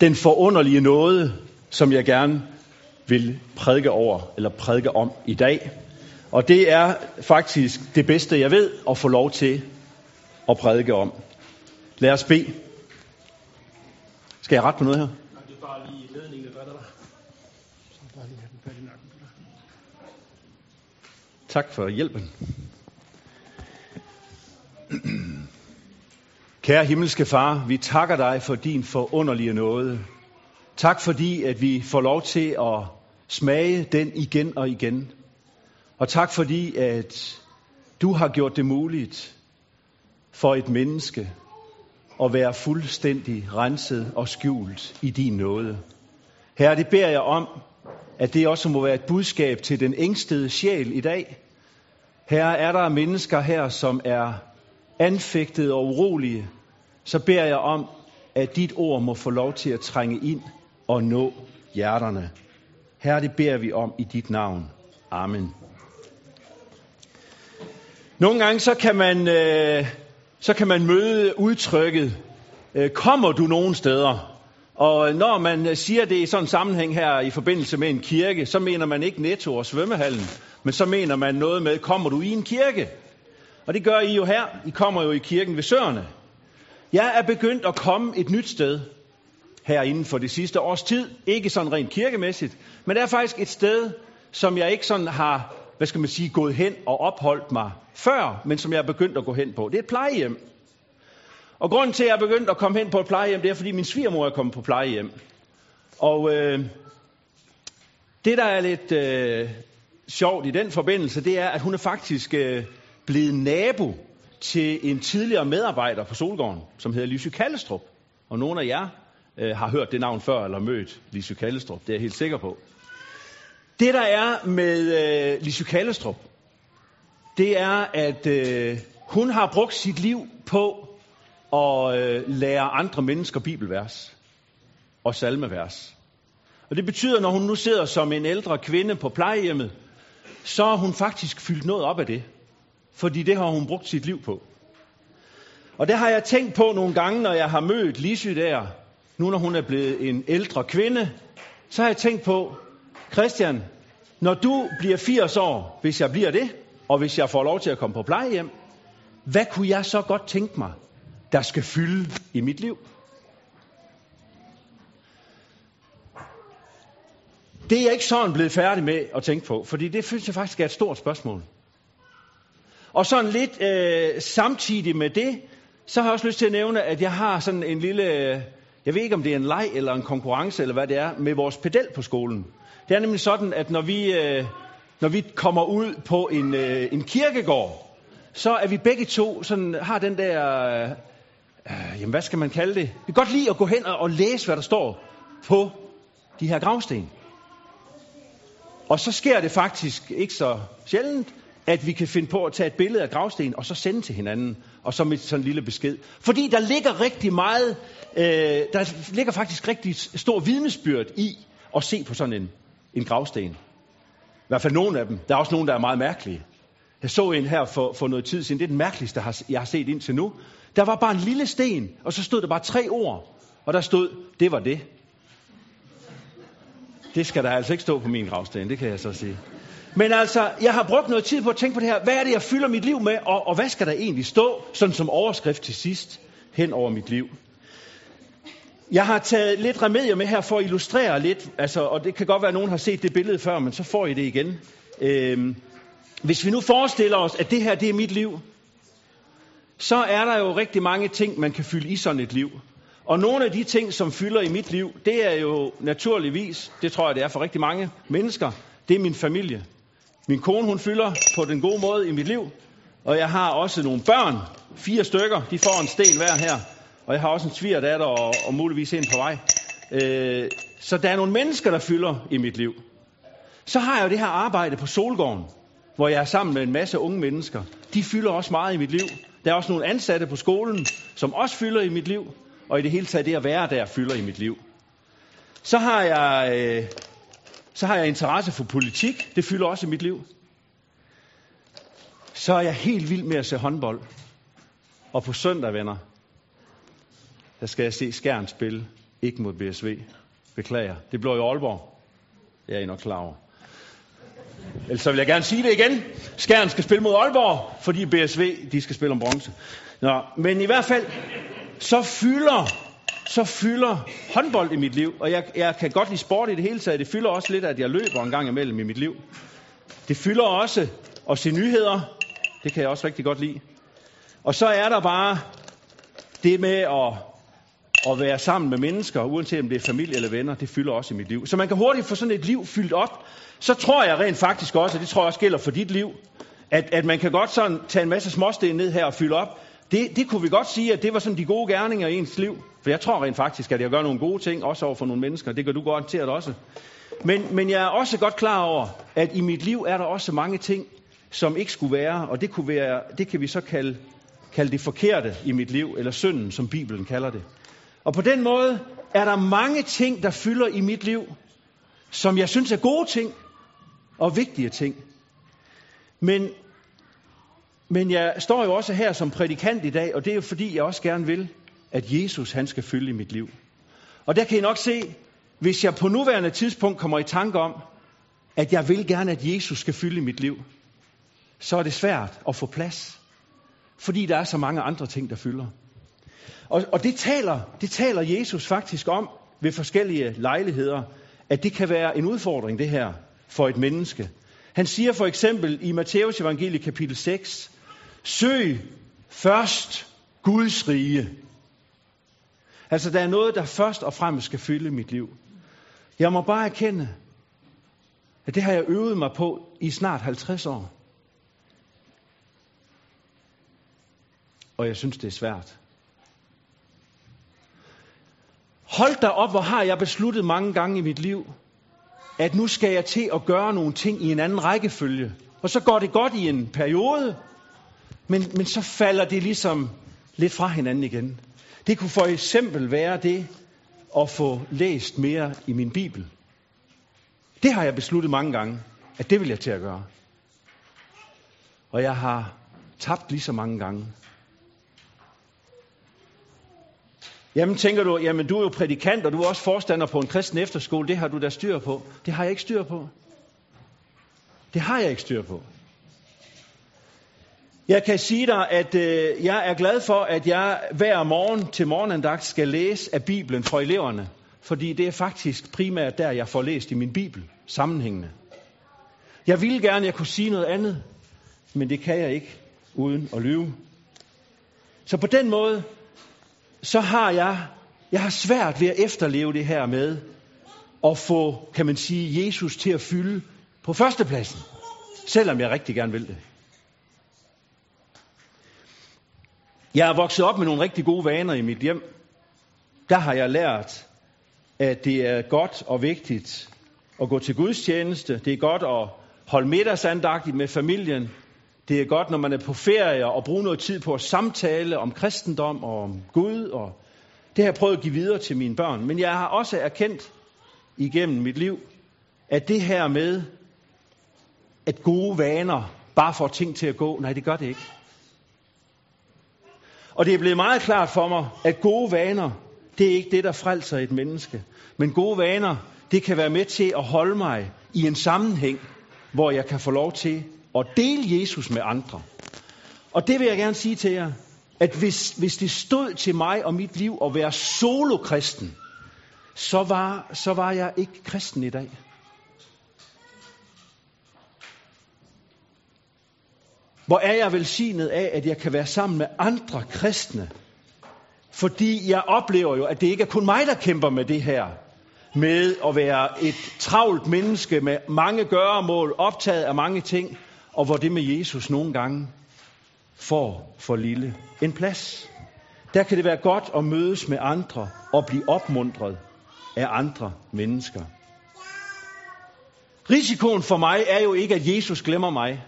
den forunderlige nåde, som jeg gerne vil prædike over, eller prædike om i dag. Og det er faktisk det bedste, jeg ved, at få lov til at prædike om. Lad os bede. Skal jeg rette på noget her? Er. Tak for hjælpen. Kære himmelske far, vi takker dig for din forunderlige nåde. Tak fordi, at vi får lov til at smage den igen og igen. Og tak fordi, at du har gjort det muligt for et menneske at være fuldstændig renset og skjult i din nåde. Herre, det beder jeg om, at det også må være et budskab til den ængstede sjæl i dag. Herre, er der mennesker her, som er anfægtet og urolige, så beder jeg om, at dit ord må få lov til at trænge ind og nå hjerterne. Herre, det beder vi om i dit navn. Amen. Nogle gange så kan man, øh, så kan man møde udtrykket, øh, kommer du nogen steder? Og når man øh, siger det i sådan en sammenhæng her i forbindelse med en kirke, så mener man ikke netto og svømmehallen, men så mener man noget med, kommer du i en kirke? Og det gør I jo her. I kommer jo i kirken ved Søerne. Jeg er begyndt at komme et nyt sted her inden for det sidste års tid. Ikke sådan rent kirkemæssigt, men det er faktisk et sted, som jeg ikke sådan har, hvad skal man sige, gået hen og opholdt mig før, men som jeg er begyndt at gå hen på. Det er et plejehjem. Og grunden til, at jeg er begyndt at komme hen på et plejehjem, det er, fordi min svigermor er kommet på plejehjem. Og øh, det, der er lidt øh, sjovt i den forbindelse, det er, at hun er faktisk øh, blevet nabo til en tidligere medarbejder på Solgården, som hedder Lise Kallestrup. Og nogle af jer øh, har hørt det navn før, eller mødt Lise Kallestrup, det er jeg helt sikker på. Det, der er med øh, Lise Kallestrup, det er, at øh, hun har brugt sit liv på at øh, lære andre mennesker bibelvers og salmevers. Og det betyder, når hun nu sidder som en ældre kvinde på plejehjemmet, så har hun faktisk fyldt noget op af det. Fordi det har hun brugt sit liv på. Og det har jeg tænkt på nogle gange, når jeg har mødt Lisy der, nu når hun er blevet en ældre kvinde, så har jeg tænkt på, Christian, når du bliver 80 år, hvis jeg bliver det, og hvis jeg får lov til at komme på plejehjem, hvad kunne jeg så godt tænke mig, der skal fylde i mit liv? Det er jeg ikke sådan blevet færdig med at tænke på, fordi det synes jeg faktisk er et stort spørgsmål. Og sådan lidt øh, samtidig med det, så har jeg også lyst til at nævne, at jeg har sådan en lille, øh, jeg ved ikke om det er en leg eller en konkurrence eller hvad det er, med vores pedel på skolen. Det er nemlig sådan, at når vi, øh, når vi kommer ud på en, øh, en kirkegård, så er vi begge to sådan, har den der, øh, jamen hvad skal man kalde det? Vi kan godt lide at gå hen og, og læse, hvad der står på de her gravsten. Og så sker det faktisk ikke så sjældent, at vi kan finde på at tage et billede af gravstenen og så sende til hinanden, og så med sådan en lille besked. Fordi der ligger rigtig meget, øh, der ligger faktisk rigtig stor vidnesbyrd i at se på sådan en, en gravsten. I hvert fald nogle af dem. Der er også nogle, der er meget mærkelige. Jeg så en her for, for noget tid siden. Det er den mærkeligste, jeg har set indtil nu. Der var bare en lille sten, og så stod der bare tre ord. Og der stod, det var det. Det skal der altså ikke stå på min gravsten, det kan jeg så sige. Men altså, jeg har brugt noget tid på at tænke på det her. Hvad er det, jeg fylder mit liv med, og, og hvad skal der egentlig stå, sådan som overskrift til sidst, hen over mit liv? Jeg har taget lidt remedier med her for at illustrere lidt, altså, og det kan godt være, at nogen har set det billede før, men så får I det igen. Øhm, hvis vi nu forestiller os, at det her det er mit liv, så er der jo rigtig mange ting, man kan fylde i sådan et liv. Og nogle af de ting, som fylder i mit liv, det er jo naturligvis, det tror jeg, det er for rigtig mange mennesker, det er min familie. Min kone, hun fylder på den gode måde i mit liv. Og jeg har også nogle børn, fire stykker, de får en sten hver her. Og jeg har også en svigerdatter og, og muligvis en på vej. Øh, så der er nogle mennesker, der fylder i mit liv. Så har jeg jo det her arbejde på Solgården, hvor jeg er sammen med en masse unge mennesker. De fylder også meget i mit liv. Der er også nogle ansatte på skolen, som også fylder i mit liv. Og i det hele taget det at være der fylder i mit liv. Så har jeg øh, så har jeg interesse for politik. Det fylder også i mit liv. Så er jeg helt vild med at se håndbold. Og på søndag, venner, der skal jeg se Skjern spille Ikke mod BSV. Beklager. Det blev i Aalborg. Jeg er I nok klar over. Ellers så vil jeg gerne sige det igen. Skjern skal spille mod Aalborg, fordi BSV de skal spille om bronze. Nå, men i hvert fald, så fylder, så fylder håndbold i mit liv. Og jeg, jeg kan godt lide sport i det hele taget. Det fylder også lidt, at jeg løber en gang imellem i mit liv. Det fylder også at se nyheder. Det kan jeg også rigtig godt lide. Og så er der bare det med at, at være sammen med mennesker, uanset om det er familie eller venner, det fylder også i mit liv. Så man kan hurtigt få sådan et liv fyldt op. Så tror jeg rent faktisk også, og det tror jeg også gælder for dit liv, at, at man kan godt sådan tage en masse småsten ned her og fylde op. Det, det kunne vi godt sige, at det var sådan de gode gerninger i ens liv. For jeg tror rent faktisk, at jeg gør nogle gode ting, også over for nogle mennesker. Det gør du godt til at også. Men, men jeg er også godt klar over, at i mit liv er der også mange ting, som ikke skulle være, og det, kunne være, det kan vi så kalde, kalde det forkerte i mit liv, eller synden, som Bibelen kalder det. Og på den måde er der mange ting, der fylder i mit liv, som jeg synes er gode ting og vigtige ting. Men, men jeg står jo også her som prædikant i dag, og det er jo fordi, jeg også gerne vil, at Jesus han skal fylde i mit liv. Og der kan I nok se, hvis jeg på nuværende tidspunkt kommer i tanke om, at jeg vil gerne, at Jesus skal fylde i mit liv, så er det svært at få plads. Fordi der er så mange andre ting, der fylder. Og, og det, taler, det taler Jesus faktisk om ved forskellige lejligheder, at det kan være en udfordring, det her, for et menneske. Han siger for eksempel i Matteus evangelie kapitel 6, søg først Guds rige. Altså, der er noget, der først og fremmest skal fylde mit liv. Jeg må bare erkende, at det har jeg øvet mig på i snart 50 år. Og jeg synes, det er svært. Hold da op, hvor har jeg besluttet mange gange i mit liv, at nu skal jeg til at gøre nogle ting i en anden rækkefølge. Og så går det godt i en periode, men, men så falder det ligesom lidt fra hinanden igen. Det kunne for eksempel være det at få læst mere i min bibel. Det har jeg besluttet mange gange, at det vil jeg til at gøre. Og jeg har tabt lige så mange gange. Jamen tænker du, jamen du er jo prædikant, og du er også forstander på en kristen efterskole, det har du da styr på. Det har jeg ikke styr på. Det har jeg ikke styr på. Jeg kan sige dig, at øh, jeg er glad for, at jeg hver morgen til morgenandagt skal læse af Bibelen for eleverne. Fordi det er faktisk primært der, jeg får læst i min Bibel, sammenhængende. Jeg ville gerne, at jeg kunne sige noget andet, men det kan jeg ikke, uden at lyve. Så på den måde, så har jeg, jeg har svært ved at efterleve det her med at få, kan man sige, Jesus til at fylde på førstepladsen. Selvom jeg rigtig gerne vil det. Jeg er vokset op med nogle rigtig gode vaner i mit hjem. Der har jeg lært, at det er godt og vigtigt at gå til gudstjeneste. Det er godt at holde middagsandagtigt med familien. Det er godt, når man er på ferie og bruge noget tid på at samtale om kristendom og om Gud. Og det har jeg prøvet at give videre til mine børn. Men jeg har også erkendt igennem mit liv, at det her med, at gode vaner bare får ting til at gå, nej, det gør det ikke. Og det er blevet meget klart for mig, at gode vaner, det er ikke det, der frelser et menneske. Men gode vaner, det kan være med til at holde mig i en sammenhæng, hvor jeg kan få lov til at dele Jesus med andre. Og det vil jeg gerne sige til jer, at hvis, hvis det stod til mig og mit liv at være solokristen, så var, så var jeg ikke kristen i dag. Hvor er jeg velsignet af, at jeg kan være sammen med andre kristne. Fordi jeg oplever jo, at det ikke er kun mig, der kæmper med det her. Med at være et travlt menneske med mange gøremål, optaget af mange ting. Og hvor det med Jesus nogle gange får for lille en plads. Der kan det være godt at mødes med andre og blive opmuntret af andre mennesker. Risikoen for mig er jo ikke, at Jesus glemmer mig.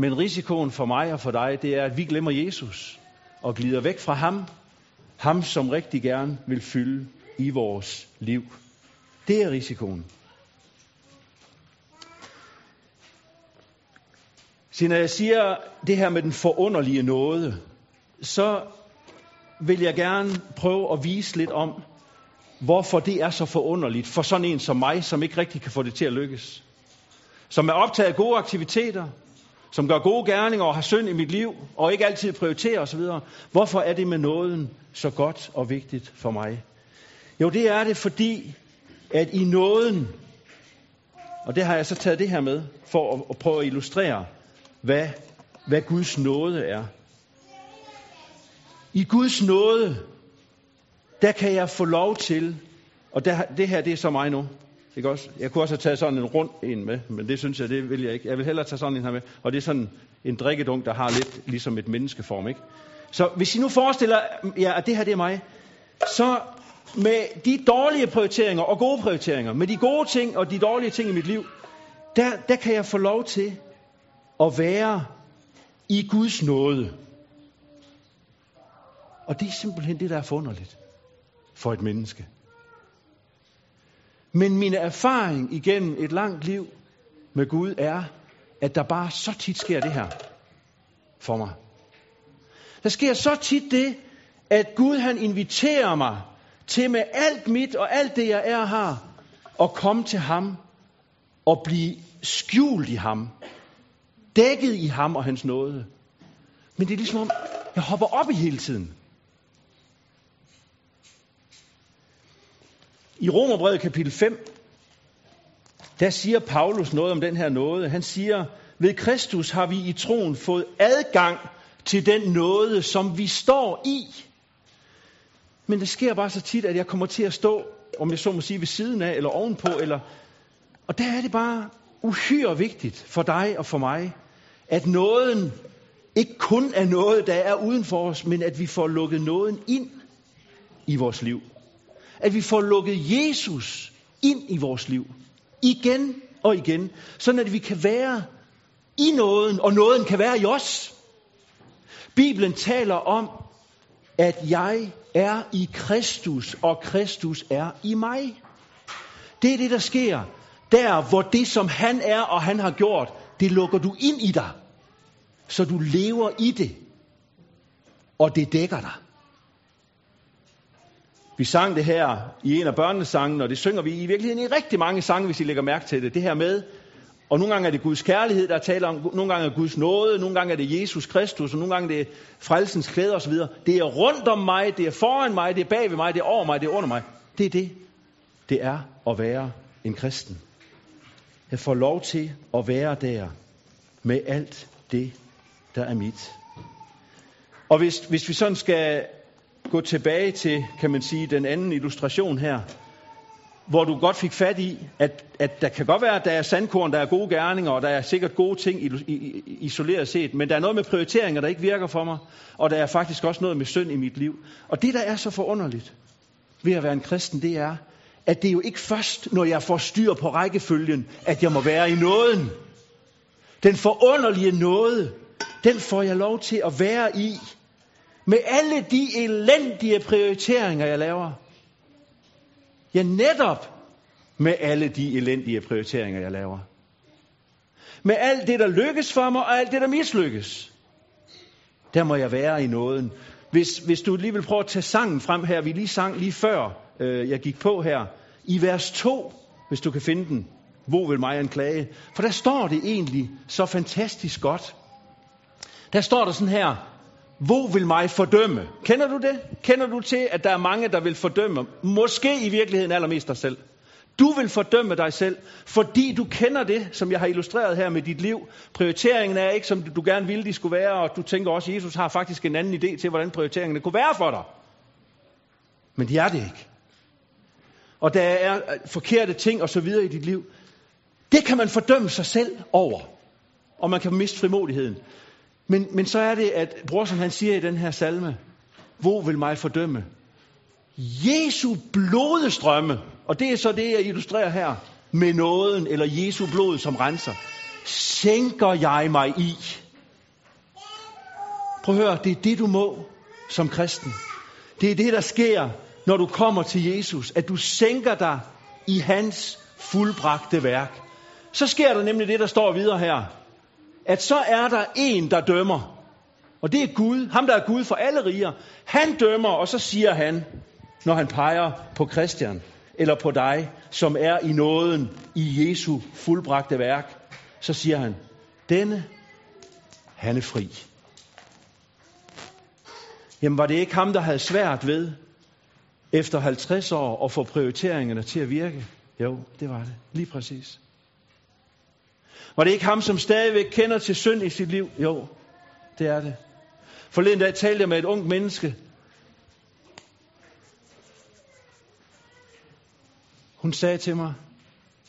Men risikoen for mig og for dig, det er, at vi glemmer Jesus og glider væk fra ham. Ham, som rigtig gerne vil fylde i vores liv. Det er risikoen. Så når jeg siger det her med den forunderlige nåde, så vil jeg gerne prøve at vise lidt om, hvorfor det er så forunderligt for sådan en som mig, som ikke rigtig kan få det til at lykkes. Som er optaget af gode aktiviteter, som gør gode gerninger og har synd i mit liv, og ikke altid prioriterer osv. Hvorfor er det med nåden så godt og vigtigt for mig? Jo, det er det, fordi at i nåden, og det har jeg så taget det her med, for at, at prøve at illustrere, hvad, hvad Guds nåde er. I Guds nåde, der kan jeg få lov til, og der, det her det er så mig nu, ikke også? Jeg kunne også have taget sådan en rund en med, men det synes jeg, det vil jeg ikke. Jeg vil hellere tage sådan en her med, og det er sådan en drikkedunk, der har lidt ligesom et menneskeform, ikke? Så hvis I nu forestiller jer, at det her det er mig, så med de dårlige prioriteringer og gode prioriteringer, med de gode ting og de dårlige ting i mit liv, der, der kan jeg få lov til at være i Guds nåde. Og det er simpelthen det, der er forunderligt for et menneske. Men min erfaring igennem et langt liv med Gud er, at der bare så tit sker det her for mig. Der sker så tit det, at Gud han inviterer mig til med alt mit og alt det jeg er har, at komme til ham og blive skjult i ham. Dækket i ham og hans nåde. Men det er ligesom om, jeg hopper op i hele tiden. I Romerbrevet kapitel 5, der siger Paulus noget om den her nåde. Han siger, ved Kristus har vi i troen fået adgang til den nåde, som vi står i. Men det sker bare så tit, at jeg kommer til at stå, om jeg så må sige, ved siden af eller ovenpå. Eller... Og der er det bare uhyre vigtigt for dig og for mig, at nåden ikke kun er noget, der er uden for os, men at vi får lukket nåden ind i vores liv. At vi får lukket Jesus ind i vores liv. Igen og igen. Sådan at vi kan være i nåden, og nåden kan være i os. Bibelen taler om, at jeg er i Kristus, og Kristus er i mig. Det er det, der sker. Der, hvor det, som han er og han har gjort, det lukker du ind i dig. Så du lever i det. Og det dækker dig. Vi sang det her i en af børnesangene, og det synger vi i virkeligheden i rigtig mange sange, hvis I lægger mærke til det. Det her med, og nogle gange er det Guds kærlighed, der taler om, nogle gange er Guds nåde, nogle gange er det Jesus Kristus, og nogle gange er det frelsens klæder osv. Det er rundt om mig, det er foran mig, det er bag ved mig, det er over mig, det er under mig. Det er det, det er at være en kristen. Jeg får lov til at være der med alt det, der er mit. Og hvis, hvis vi sådan skal gå tilbage til, kan man sige, den anden illustration her, hvor du godt fik fat i, at, at der kan godt være, at der er sandkorn, der er gode gerninger, og der er sikkert gode ting isoleret set, men der er noget med prioriteringer, der ikke virker for mig, og der er faktisk også noget med synd i mit liv. Og det, der er så forunderligt ved at være en kristen, det er, at det er jo ikke først, når jeg får styr på rækkefølgen, at jeg må være i nåden. Den forunderlige nåde, den får jeg lov til at være i, med alle de elendige prioriteringer, jeg laver. Ja, netop med alle de elendige prioriteringer, jeg laver. Med alt det, der lykkes for mig, og alt det, der mislykkes. Der må jeg være i nåden. Hvis, hvis du lige vil prøve at tage sangen frem her, vi lige sang lige før øh, jeg gik på her, i vers 2, hvis du kan finde den, hvor vil mig anklage? For der står det egentlig så fantastisk godt. Der står der sådan her, hvor vil mig fordømme? Kender du det? Kender du til, at der er mange, der vil fordømme? Måske i virkeligheden allermest dig selv. Du vil fordømme dig selv, fordi du kender det, som jeg har illustreret her med dit liv. Prioriteringen er ikke, som du gerne ville, de skulle være, og du tænker også, at Jesus har faktisk en anden idé til, hvordan prioriteringerne kunne være for dig. Men de er det ikke. Og der er øh, forkerte ting og så videre i dit liv. Det kan man fordømme sig selv over. Og man kan miste frimodigheden. Men, men så er det, at brorsen han siger i den her salme, hvor vil mig fordømme? Jesu blodestrømme, og det er så det, jeg illustrerer her, med nåden, eller Jesu blod som renser, sænker jeg mig i. Prøv at høre, det er det, du må som kristen. Det er det, der sker, når du kommer til Jesus, at du sænker dig i hans fuldbragte værk. Så sker der nemlig det, der står videre her at så er der en, der dømmer. Og det er Gud, ham der er Gud for alle riger. Han dømmer, og så siger han, når han peger på Christian eller på dig, som er i nåden i Jesu fuldbragte værk, så siger han, denne, han er fri. Jamen var det ikke ham, der havde svært ved, efter 50 år, at få prioriteringerne til at virke? Jo, det var det. Lige præcis. Var det ikke ham, som stadigvæk kender til synd i sit liv? Jo, det er det. Forleden dag talte jeg med et ungt menneske. Hun sagde til mig,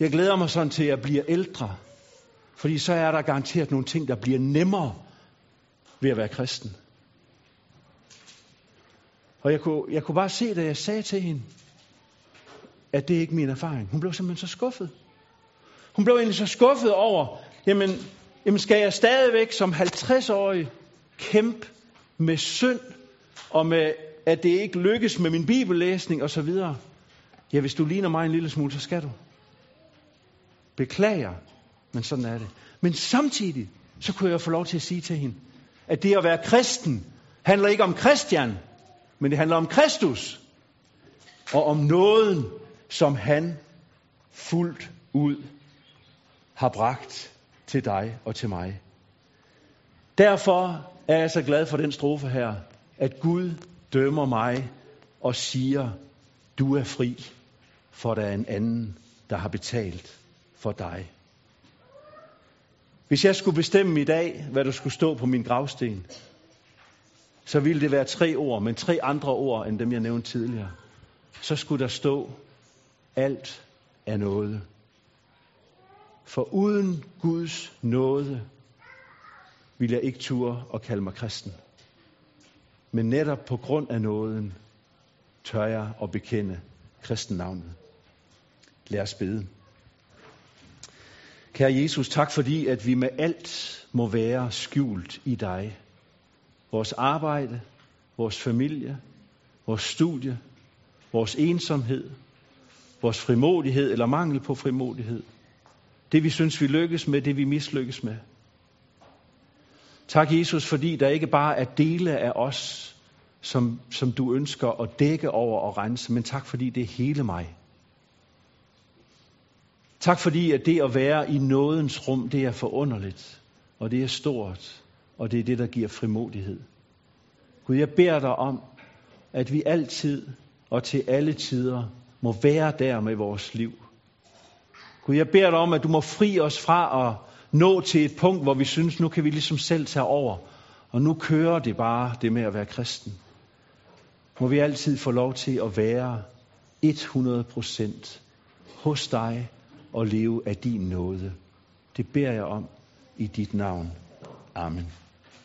jeg glæder mig sådan til, at jeg bliver ældre. Fordi så er der garanteret nogle ting, der bliver nemmere ved at være kristen. Og jeg kunne, jeg kunne bare se, da jeg sagde til hende, at det er ikke min erfaring. Hun blev simpelthen så skuffet. Hun blev egentlig så skuffet over, jamen, jamen skal jeg stadigvæk som 50-årig kæmpe med synd, og med, at det ikke lykkes med min bibellæsning osv. Ja, hvis du ligner mig en lille smule, så skal du. Beklager, men sådan er det. Men samtidig, så kunne jeg få lov til at sige til hende, at det at være kristen, handler ikke om Christian, men det handler om Kristus. Og om nåden, som han fuldt ud har bragt til dig og til mig. Derfor er jeg så glad for den strofe her, at Gud dømmer mig og siger, du er fri, for der er en anden, der har betalt for dig. Hvis jeg skulle bestemme i dag, hvad der skulle stå på min gravsten, så ville det være tre ord, men tre andre ord end dem, jeg nævnte tidligere. Så skulle der stå, alt er noget. For uden Guds nåde vil jeg ikke ture og kalde mig kristen. Men netop på grund af nåden tør jeg at bekende kristennavnet. Lad os bede. Kære Jesus, tak fordi, at vi med alt må være skjult i dig. Vores arbejde, vores familie, vores studie, vores ensomhed, vores frimodighed eller mangel på frimodighed. Det vi synes, vi lykkes med, det vi mislykkes med. Tak Jesus, fordi der ikke bare er dele af os, som, som du ønsker at dække over og rense, men tak fordi det er hele mig. Tak fordi, at det at være i nådens rum, det er forunderligt, og det er stort, og det er det, der giver frimodighed. Gud, jeg beder dig om, at vi altid og til alle tider må være der med vores liv. Gud, jeg beder dig om, at du må fri os fra at nå til et punkt, hvor vi synes, nu kan vi ligesom selv tage over, og nu kører det bare, det med at være kristen. Må vi altid få lov til at være 100% hos dig og leve af din nåde. Det beder jeg om i dit navn. Amen.